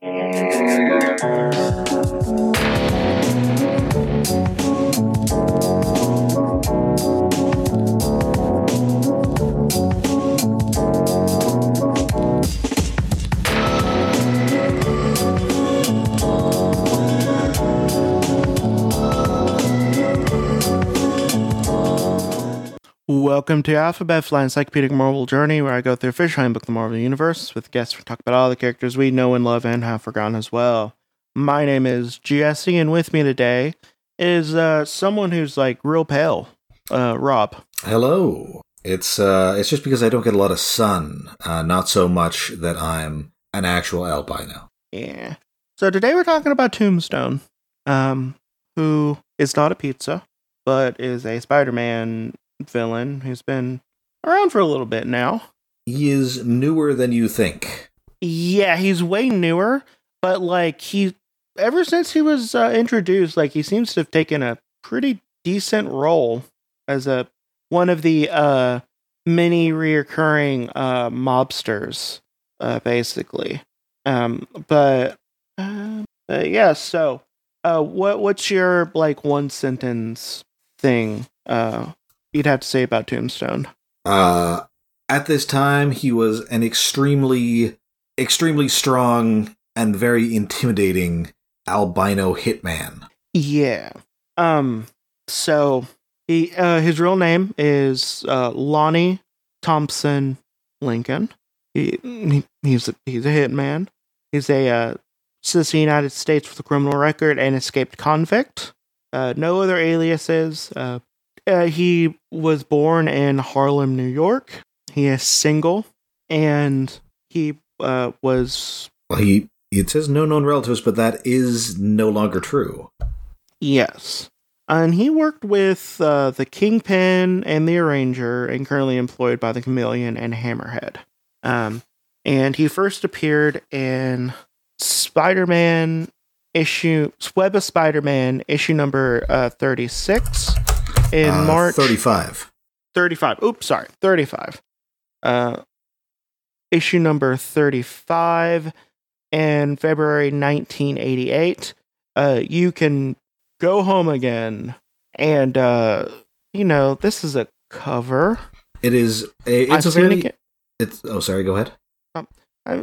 Thank you. Welcome to Alphabet Flight Encyclopedic Marvel Journey, where I go through fish book of the Marvel Universe with guests who talk about all the characters we know and love and have forgotten as well. My name is Jesse, and with me today is uh, someone who's like real pale, uh, Rob. Hello. It's uh, it's just because I don't get a lot of sun, uh, not so much that I'm an actual albino. Yeah. So today we're talking about Tombstone, um, who is not a pizza, but is a Spider-Man villain who's been around for a little bit now. He is newer than you think. Yeah, he's way newer, but like he ever since he was uh, introduced, like he seems to have taken a pretty decent role as a one of the uh many reoccurring uh mobsters uh basically. Um but uh, uh yeah, so uh what what's your like one sentence thing uh you'd have to say about Tombstone? Uh, at this time, he was an extremely, extremely strong and very intimidating albino hitman. Yeah. Um. So he, uh, his real name is uh, Lonnie Thompson Lincoln. He, he he's a, he's a hitman. He's a uh, citizen of the United States with a criminal record and escaped convict. Uh, no other aliases. Uh, uh, he was born in Harlem, New York. He is single, and he uh, was. Well, he it says no known relatives, but that is no longer true. Yes, and he worked with uh, the Kingpin and the Arranger, and currently employed by the Chameleon and Hammerhead. Um, and he first appeared in Spider-Man issue, Web of Spider-Man issue number uh, thirty-six in uh, March 35. 35. Oops, sorry. 35. Uh issue number 35 in February 1988. Uh you can go home again and uh you know, this is a cover. It is a it's I've a very it, it's oh sorry, go ahead.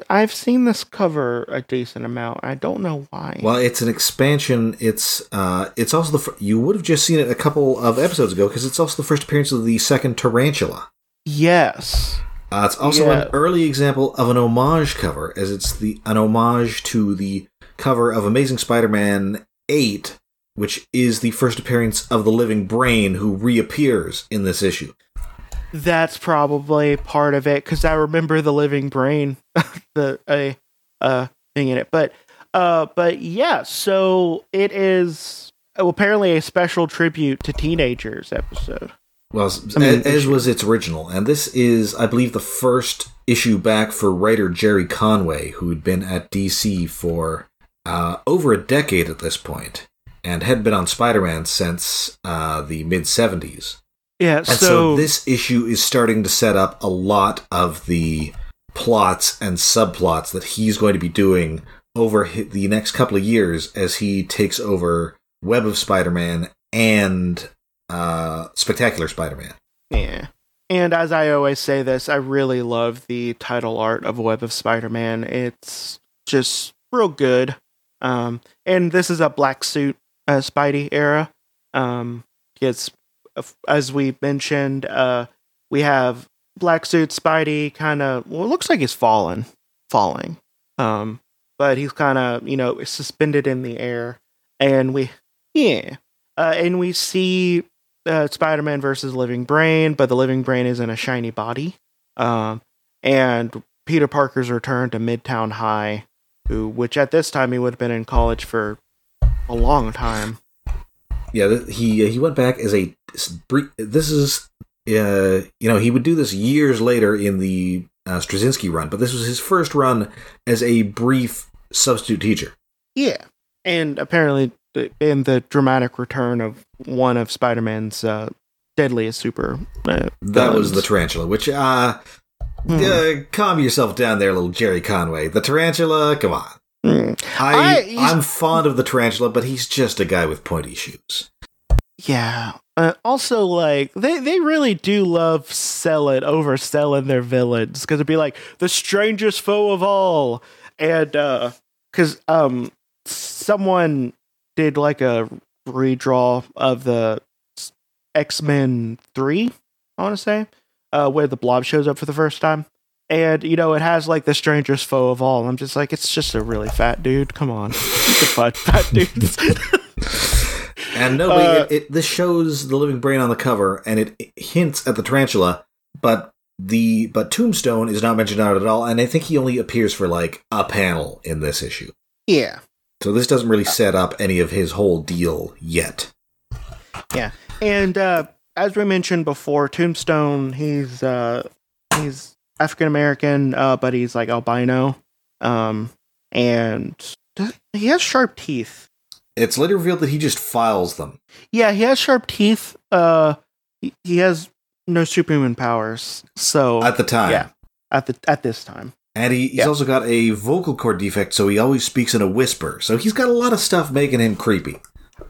I've seen this cover a decent amount. I don't know why. Well, it's an expansion. It's uh, it's also the fr- you would have just seen it a couple of episodes ago because it's also the first appearance of the second tarantula. Yes. Uh, it's also yeah. an early example of an homage cover, as it's the an homage to the cover of Amazing Spider-Man eight, which is the first appearance of the Living Brain, who reappears in this issue that's probably part of it because I remember the living brain, the a uh, thing in it. But uh, but yeah, so it is well, apparently a special tribute to teenagers episode. Well, I mean, as, as was its original, and this is, I believe, the first issue back for writer Gerry Conway, who had been at DC for uh, over a decade at this point, and had been on Spider-Man since uh, the mid '70s. Yeah, and so, so this issue is starting to set up a lot of the plots and subplots that he's going to be doing over the next couple of years as he takes over Web of Spider-Man and uh, Spectacular Spider-Man. Yeah. And as I always say this, I really love the title art of Web of Spider-Man. It's just real good. Um, and this is a black suit uh, Spidey era. Um, it's as we mentioned, uh, we have black suit Spidey kind of well, it looks like he's fallen, falling. Um, but he's kind of you know suspended in the air, and we yeah, uh, and we see uh, Spider-Man versus Living Brain, but the Living Brain is in a shiny body. Um, and Peter Parker's return to Midtown High, who which at this time he would have been in college for a long time. Yeah, he he went back as a this is uh, you know he would do this years later in the uh, Straczynski run, but this was his first run as a brief substitute teacher. Yeah, and apparently in the dramatic return of one of Spider-Man's uh, deadliest super. Uh, that was the tarantula, which uh, hmm. uh, calm yourself down there, little Gerry Conway. The tarantula, come on. Mm. I, I I'm fond of the tarantula, but he's just a guy with pointy shoes. Yeah. Uh, also, like they they really do love selling overselling their villains because it'd be like the strangest foe of all, and because um someone did like a redraw of the X Men three, I want to say, uh, where the Blob shows up for the first time. And you know it has like the strangest foe of all. I'm just like it's just a really fat dude. Come on, fat, fat dudes. And no, Uh, it, it, this shows the living brain on the cover, and it, it hints at the tarantula, but the but Tombstone is not mentioned out at all, and I think he only appears for like a panel in this issue. yeah. So this doesn't really set up any of his whole deal yet. Yeah, and uh, as we mentioned before, Tombstone, he's uh, he's African American, uh, but he's like albino, um, and he has sharp teeth. It's later revealed that he just files them. Yeah, he has sharp teeth. Uh, he, he has no superhuman powers. So at the time. yeah, at the at this time. And he, he's Yeah. also got a vocal cord defect, so he always speaks in a whisper. So he's got a lot of stuff making him creepy.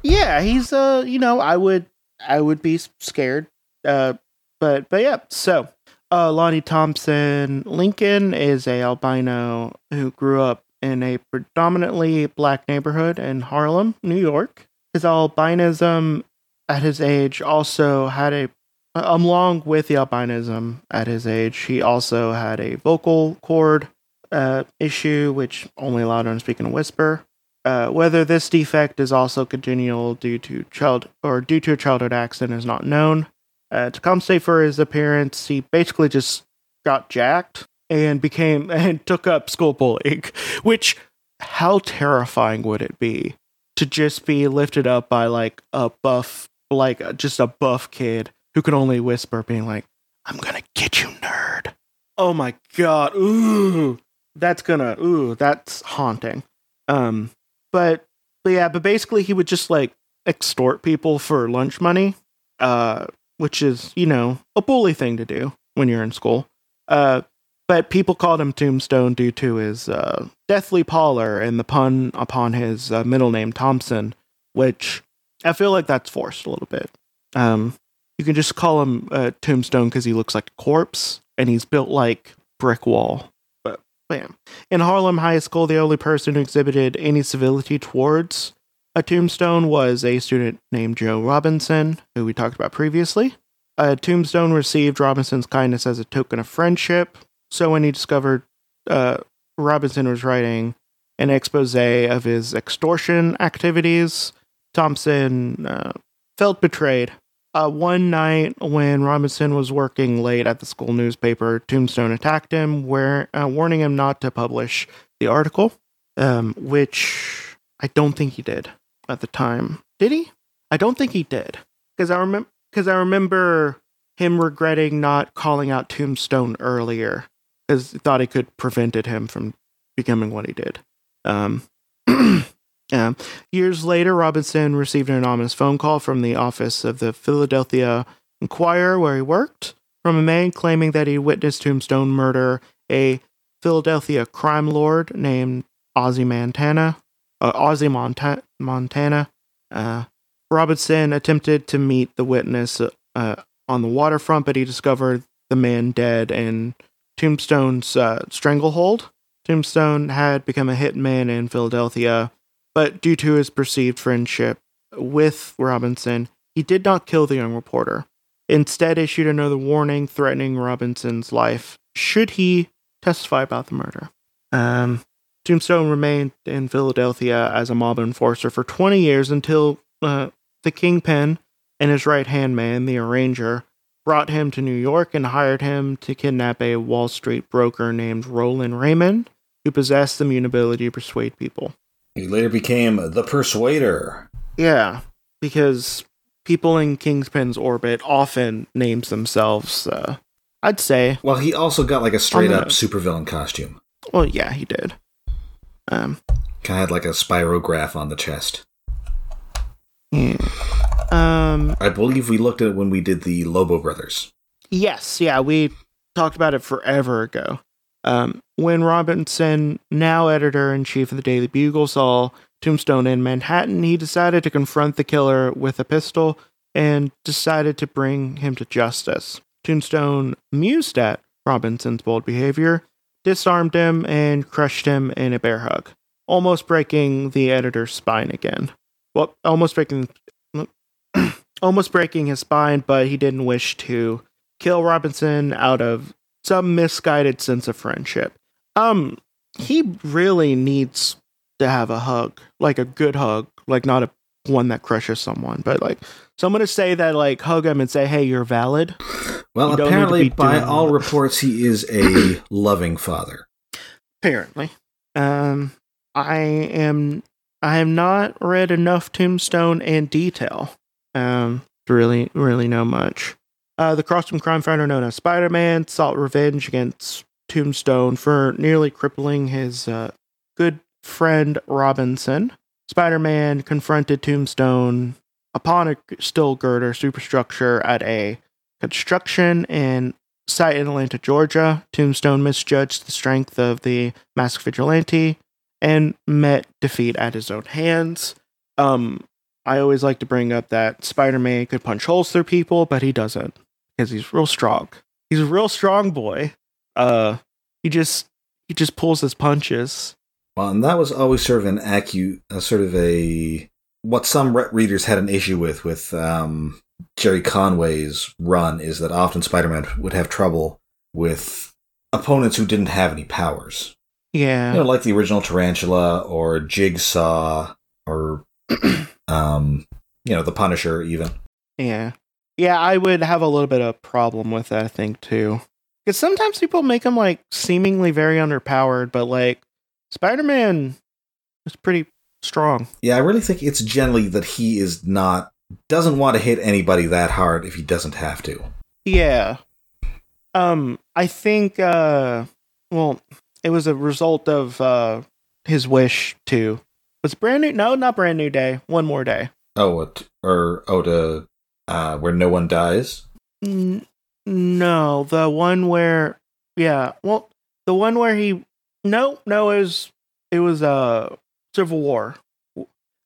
Yeah, he's uh, you know, I would I would be scared. Uh, but but yeah, so uh, Lonnie Thompson Lincoln is a albino who grew up in a predominantly black neighborhood in Harlem, New York. His albinism at his age also had a along with the albinism at his age, he also had a vocal cord uh, issue, which only allowed him to speak in a whisper. Uh, whether this defect is also congenital due to child or due to a childhood accident is not known. Uh, to compensate for his appearance, he basically just got jacked and became and took up school bullying. Which, how terrifying would it be to just be lifted up by like a buff, like uh, just a buff kid who can only whisper, being like, "I'm gonna get you, nerd." Oh my god! Ooh, that's gonna ooh, that's haunting. Um, but but yeah, but basically he would just like extort people for lunch money, uh, which is you know a bully thing to do when you're in school. Uh, but people called him Tombstone due to his uh, deathly pallor and the pun upon his uh, middle name Thompson, which I feel like that's forced a little bit. Um, you can just call him uh, Tombstone because he looks like a corpse and he's built like brick wall. But bam. In Harlem High School, the only person who exhibited any civility towards a tombstone was a student named Joe Robinson, who we talked about previously. Uh, tombstone received Robinson's kindness as a token of friendship. So when he discovered uh, Robinson was writing an expose of his extortion activities, Thompson uh, felt betrayed. Uh, one night, when Robinson was working late at the school newspaper, Tombstone attacked him, where, uh, warning him not to publish the article, um, which I don't think he did at the time. Did he? I don't think he did, because I remember because I remember him regretting not calling out Tombstone earlier, because he thought he could prevented him from becoming what he did. Um, yeah. Years later, Robinson received an anonymous phone call from the office of the Philadelphia Inquirer, where he worked, from a man claiming that he witnessed Tombstone murder a Philadelphia crime lord named Ozzy Montana. Uh, Ozzy Monta- Montana. Uh, Robinson attempted to meet the witness uh, on the waterfront, but he discovered the man dead in Tombstone's uh, stranglehold. Tombstone had become a hitman in Philadelphia, but due to his perceived friendship with Robinson, he did not kill the young reporter. Instead, issued another warning threatening Robinson's life should he testify about the murder. Um, Tombstone remained in Philadelphia as a mob enforcer for 20 years until uh, the Kingpin and his right hand man, the Arranger, brought him to New York and hired him to kidnap a Wall Street broker named Roland Raymond, who possessed the mute ability to persuade people. He later became the Persuader. Yeah, because people in Kingpin's orbit often names themselves, uh, I'd say, Well, he also got like a straight up supervillain costume. well, yeah, he did. Um, Kind of had like a spirograph on the chest. yeah. um, I believe we looked at it when we did the Lobo Brothers. Yes, yeah, we talked about it forever ago. Um, when Robinson, now editor in chief of the Daily Bugle, saw Tombstone in Manhattan, he decided to confront the killer with a pistol and decided to bring him to justice. Tombstone mused at Robinson's bold behavior, disarmed him, and crushed him in a bear hug, almost breaking the editor's spine again. Well, almost breaking almost breaking his spine, but he didn't wish to kill Robinson out of some misguided sense of friendship. Um, he really needs to have a hug, like a good hug, like not a one that crushes someone, but like someone to say that, like hug him and say, "Hey, you're valid." Well, You don't need to apparently, by all that. reports, he is a loving father. Apparently, um, I am. I have not read enough Tombstone in detail, um, to really, really know much. Uh, the cross-from crime fighter known as Spider-Man sought revenge against Tombstone for nearly crippling his uh, good friend Robinson. Spider-Man confronted Tombstone upon a steel girder superstructure at a construction in site in Atlanta, Georgia. Tombstone misjudged the strength of the masked vigilante and met defeat at his own hands. Um, I always like to bring up that Spider-Man could punch holes through people, but he doesn't because he's real strong. He's a real strong boy. Uh, he just he just pulls his punches. Well, and that was always sort of an acu, a sort of a what some re- readers had an issue with with um, Gerry Conway's run is that often Spider-Man would have trouble with opponents who didn't have any powers. Yeah, You know, like the original Tarantula or Jigsaw or um, you know, the Punisher even. Yeah. Yeah, I would have a little bit of problem with that, I think, too. Because sometimes people make them like, seemingly very underpowered, but, like, Spider Man is pretty strong. Yeah, I really think it's generally that he is not doesn't want to hit anybody that hard if he doesn't have to. Yeah. Um, I think, uh, well, it was a result of, uh, his wish to. Was brand new? No, not brand new day. One more day. Oh, what or oh to uh, where no one dies. N- no, the one where, yeah, well, the one where he, no, no, it was, it was, uh, Civil War.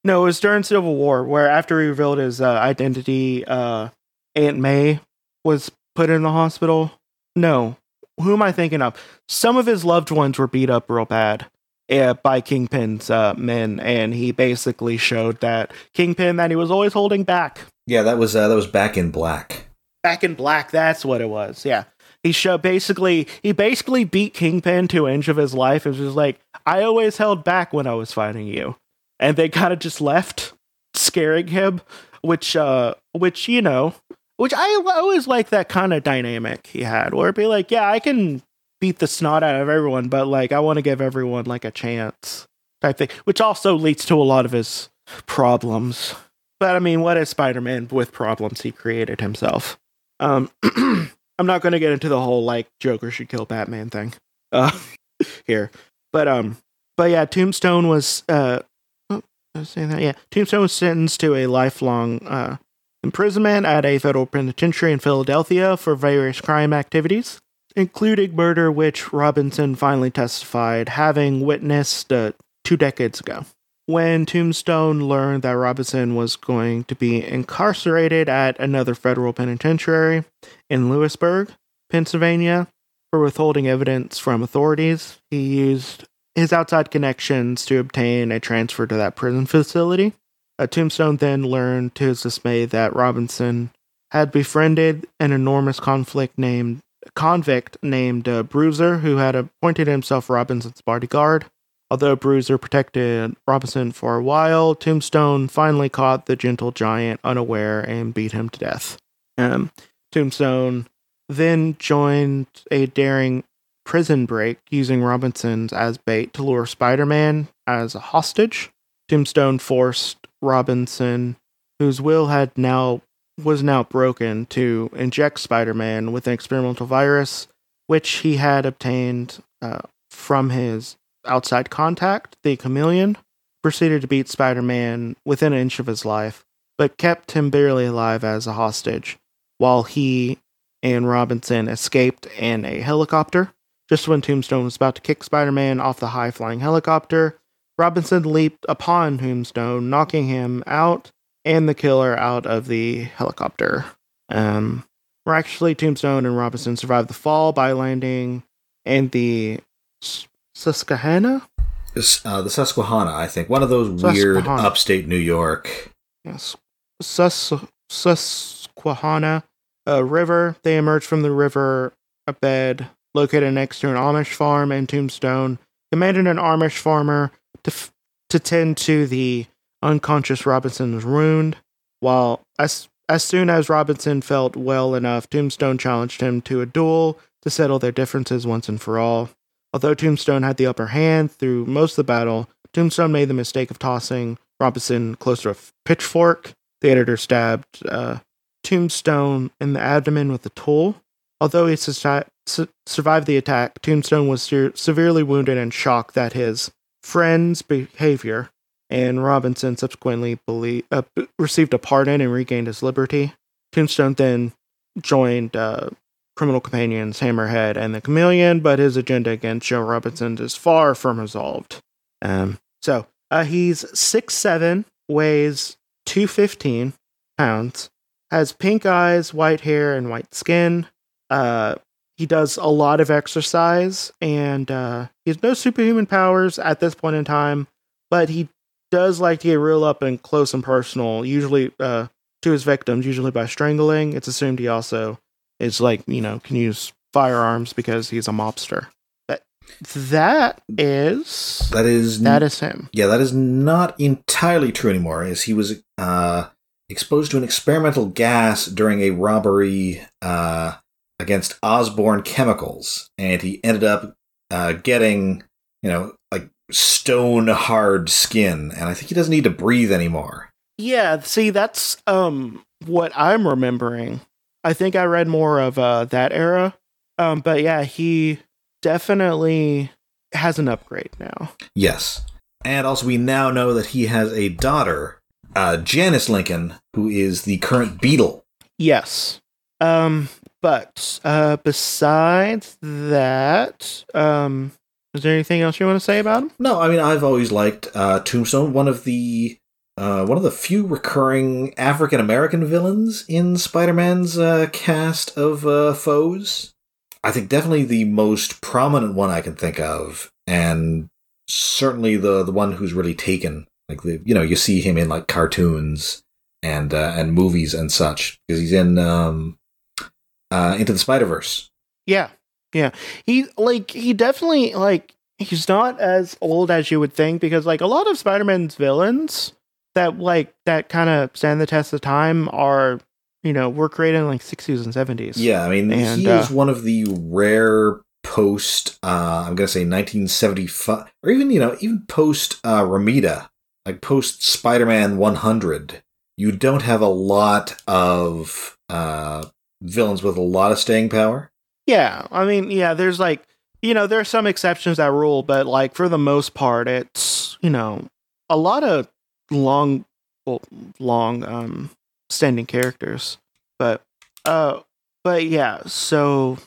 No, it was during Civil War, where after he revealed his uh, identity, uh, Aunt May was put in the hospital. No, who am I thinking of? Some of his loved ones were beat up real bad. uh, by Kingpin's uh, men, and he basically showed that Kingpin that he was always holding back. Yeah, that was uh, that was back in black. Back in black, that's what it was. Yeah. He showed basically he basically beat Kingpin to inch of his life. It was just like, I always held back when I was fighting you. And they kind of just left, scaring him, which uh which, you know, which I always like that kind of dynamic he had, where it'd be like, yeah, I can beat the snot out of everyone, but like I want to give everyone like a chance type thing, which also leads to a lot of his problems. But I mean, what is Spider Man with problems he created himself? Um, I'm not going to get into the whole like Joker should kill Batman thing uh, here, but um, but yeah, Tombstone was uh, oh, I was saying that yeah, Tombstone was sentenced to a lifelong uh imprisonment at a federal penitentiary in Philadelphia for various crime activities, including murder, which Robinson finally testified having witnessed uh, two decades ago. When Tombstone learned that Robinson was going to be incarcerated at another federal penitentiary in Lewisburg, Pennsylvania, for withholding evidence from authorities, he used his outside connections to obtain a transfer to that prison facility. Uh, Tombstone then learned to his dismay that Robinson had befriended an enormous conflict named convict named uh, Bruiser, who had appointed himself Robinson's bodyguard. Although Bruiser protected Robinson for a while, Tombstone finally caught the gentle giant unaware and beat him to death. Um, Tombstone then joined a daring prison break using Robinson's as bait to lure Spider Man as a hostage. Tombstone forced Robinson, whose will had now was now broken, to inject Spider Man with an experimental virus, which he had obtained uh, from his outside contact, the chameleon. Proceeded to beat Spider Man within an inch of his life, but kept him barely alive as a hostage, while he and Robinson escaped in a helicopter. Just when Tombstone was about to kick Spider Man off the high flying helicopter, Robinson leaped upon Tombstone, knocking him out and the killer out of the helicopter. Um, miraculously, Tombstone and Robinson survived the fall by landing in the Susquehanna. This, uh, the Susquehanna, I think, one of those weird upstate New York. Yes, Sus- Susquehanna uh, River. They emerged from the river a bed located next to an Amish farm, and Tombstone commanded an Amish farmer to f- to tend to the unconscious Robinson's wound. While as as soon as Robinson felt well enough, Tombstone challenged him to a duel to settle their differences once and for all. Although Tombstone had the upper hand through most of the battle, Tombstone made the mistake of tossing Robinson close to a pitchfork. The editor stabbed uh, Tombstone in the abdomen with a tool. Although he su- su- survived the attack, Tombstone was se- severely wounded and shocked that his friend's behavior, and Robinson subsequently belie- uh, received a pardon and regained his liberty. Tombstone then joined uh, criminal companions Hammerhead and the Chameleon, but his agenda against Joe Robinson is far from resolved. Um, so uh, he's six seven, weighs two fifteen pounds, has pink eyes, white hair, and white skin. Uh, he does a lot of exercise, and uh, he has no superhuman powers at this point in time, but he does like to get real up and close and personal, usually uh, to his victims, usually by strangling. It's assumed he also is like you know can use firearms because he's a mobster. But that is That is that is him. Yeah, that is not entirely true anymore, as he was uh, exposed to an experimental gas during a robbery uh, against Osborn Chemicals, and he ended up uh, getting, you know, like stone hard skin, and I think he doesn't need to breathe anymore. Yeah, see, that's um what I'm remembering. I think I read more of uh, that era, um, but yeah, he definitely has an upgrade now. Yes. And also, we now know that he has a daughter, uh, Janice Lincoln, who is the current Beetle. Yes. Um, but uh, besides that, um, is there anything else you want to say about him? No, I mean I've always liked uh, Tombstone, one of the uh, one of the few recurring African American villains in Spider-Man's uh, cast of uh, foes. I think definitely the most prominent one I can think of, and certainly the the one who's really taken. Like the you know you see him in like cartoons and uh, and movies and such because he's in um, uh, Into the Spider Verse. Yeah, yeah. He like he definitely like he's not as old as you would think because like a lot of Spider-Man's villains that like that kind of stand the test of time are you know were created in like 60s and 70s. Yeah, I mean, And, he uh, is one of the rare post, uh, I'm going to say 1975, or even, you know, even post uh, Romita, like post Spider Man 100. You don't have a lot of uh, villains with a lot of staying power. Yeah, I mean, yeah, there's like, you know, there are some exceptions that rule, but like for the most part, it's, you know, a lot of long, well, long, um, standing characters. But, uh, but yeah, so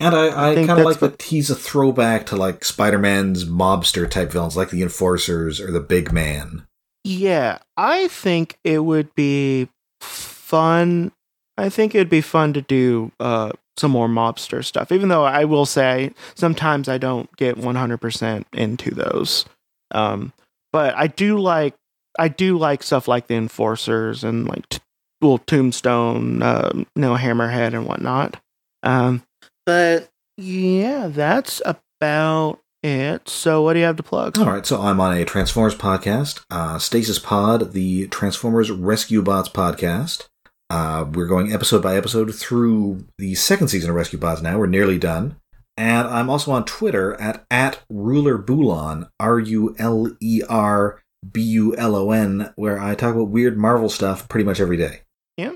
And I, I I, kind of like that he's a throwback to like Spider Man's mobster type villains, like the Enforcers or the Big Man. yeah, I think it would be fun. I think it'd be fun to do, uh, some more mobster stuff, even though I will say sometimes I don't get 100% into those. Um, but I do like I do like stuff like the enforcers and like t- well tombstone, uh, you know, hammerhead and whatnot. Um, but yeah, that's about it. So what do you have to plug? All right, so I'm on a Transformers podcast, uh, Stasis Pod, the Transformers Rescue Bots podcast. Uh, we're going episode by episode through the second season of Rescue Bots now. We're nearly done. And I'm also on Twitter at, at Ruler RulerBulon, R U L E R B U L O N, where I talk about weird Marvel stuff pretty much every day. Yeah.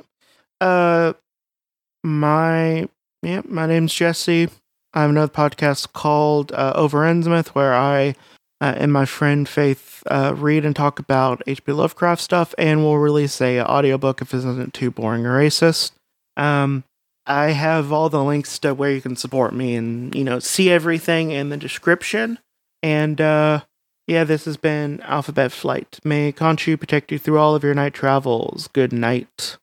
Uh, my yeah, my name's Jesse. I have another podcast called uh, Over Innsmouth where I uh, and my friend Faith uh, read and talk about H.P. Lovecraft stuff, and we'll release a audiobook if it isn't too boring or racist. Um, I have all the links to where you can support me and, you know, see everything in the description. And, uh, yeah, this has been Alphabet Flight. May Khonshu protect you through all of your night travels. Good night.